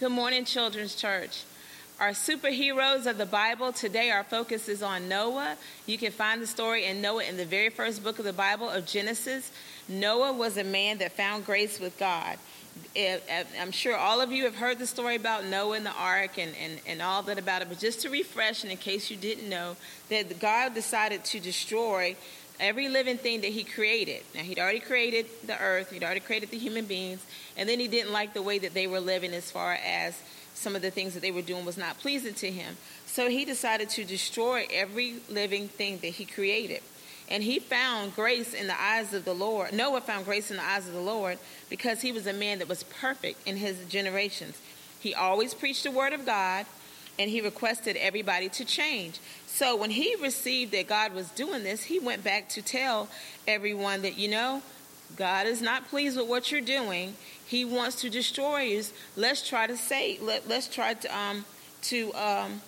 Good morning, Children's Church. Our superheroes of the Bible, today our focus is on Noah. You can find the story in Noah in the very first book of the Bible of Genesis. Noah was a man that found grace with God. I'm sure all of you have heard the story about Noah and the ark and, and, and all that about it, but just to refresh, and in case you didn't know, that God decided to destroy every living thing that he created. Now, he'd already created the earth, he'd already created the human beings, and then he didn't like the way that they were living as far as some of the things that they were doing was not pleasing to him. So he decided to destroy every living thing that he created. And he found grace in the eyes of the Lord. Noah found grace in the eyes of the Lord because he was a man that was perfect in his generations. He always preached the word of God and he requested everybody to change. So when he received that God was doing this, he went back to tell everyone that, you know, God is not pleased with what you're doing. He wants to destroy you. Let's try to say, let, let's try to um, to um,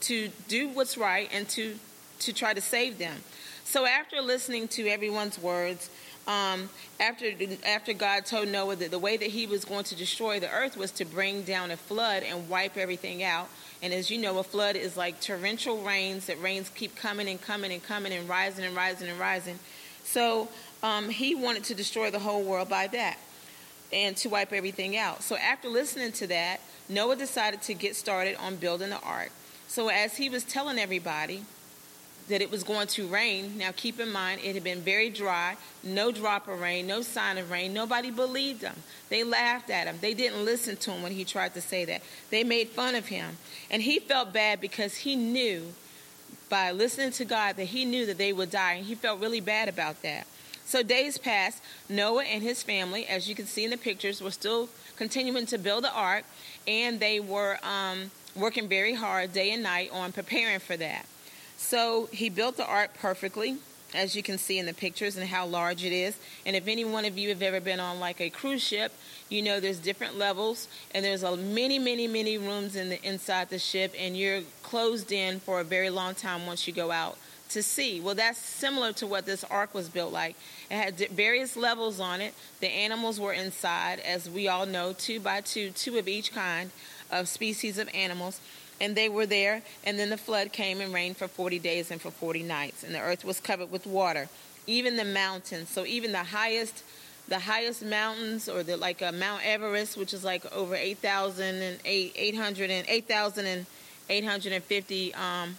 to do what's right and to to try to save them. So after listening to everyone's words, um, after after God told Noah that the way that he was going to destroy the earth was to bring down a flood and wipe everything out. And as you know, a flood is like torrential rains that rains keep coming and coming and coming and rising and rising and rising. So um, he wanted to destroy the whole world by that and to wipe everything out. So after listening to that, Noah decided to get started on building the ark. So as he was telling everybody, that it was going to rain. Now, keep in mind, it had been very dry, no drop of rain, no sign of rain. Nobody believed him. They laughed at him. They didn't listen to him when he tried to say that. They made fun of him. And he felt bad because he knew by listening to God that he knew that they would die. And he felt really bad about that. So, days passed. Noah and his family, as you can see in the pictures, were still continuing to build the ark, and they were um, working very hard day and night on preparing for that. So he built the ark perfectly, as you can see in the pictures and how large it is. And if any one of you have ever been on like a cruise ship, you know there's different levels and there's a many, many, many rooms in the inside the ship, and you're closed in for a very long time once you go out to sea. Well, that's similar to what this ark was built like. It had various levels on it. The animals were inside, as we all know, two by two, two of each kind of species of animals and they were there. And then the flood came and rained for 40 days and for 40 nights, and the earth was covered with water. Even the mountains, so even the highest, the highest mountains, or the like uh, Mount Everest, which is like over 8,000 and 800 and 8,000 and 850 um,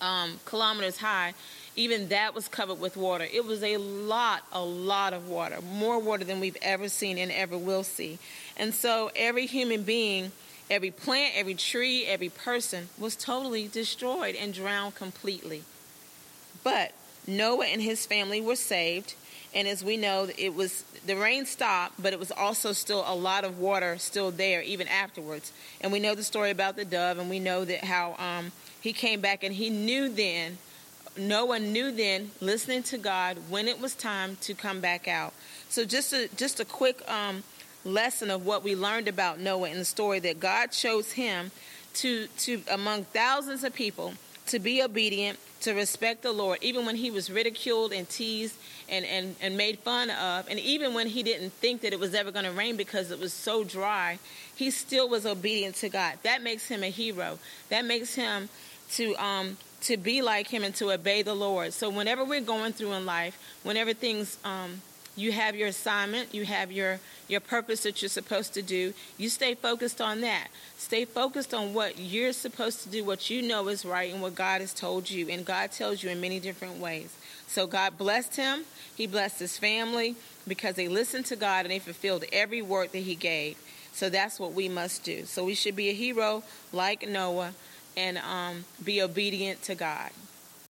um, kilometers high, even that was covered with water. It was a lot, a lot of water, more water than we've ever seen and ever will see. And so every human being Every plant, every tree, every person was totally destroyed and drowned completely. But Noah and his family were saved, and as we know, it was the rain stopped, but it was also still a lot of water still there even afterwards. And we know the story about the dove, and we know that how um, he came back and he knew then. Noah knew then, listening to God, when it was time to come back out. So just a just a quick um, lesson of what we learned about Noah in the story that God chose him to to among thousands of people to be obedient, to respect the Lord, even when he was ridiculed and teased and, and, and made fun of, and even when he didn't think that it was ever going to rain because it was so dry, he still was obedient to God. That makes him a hero. That makes him to um to be like him and to obey the Lord. So whenever we're going through in life, whenever things um you have your assignment, you have your your purpose that you're supposed to do. You stay focused on that. Stay focused on what you're supposed to do, what you know is right and what God has told you. And God tells you in many different ways. So God blessed him. He blessed his family because they listened to God and they fulfilled every word that he gave. So that's what we must do. So we should be a hero like Noah and um, be obedient to God.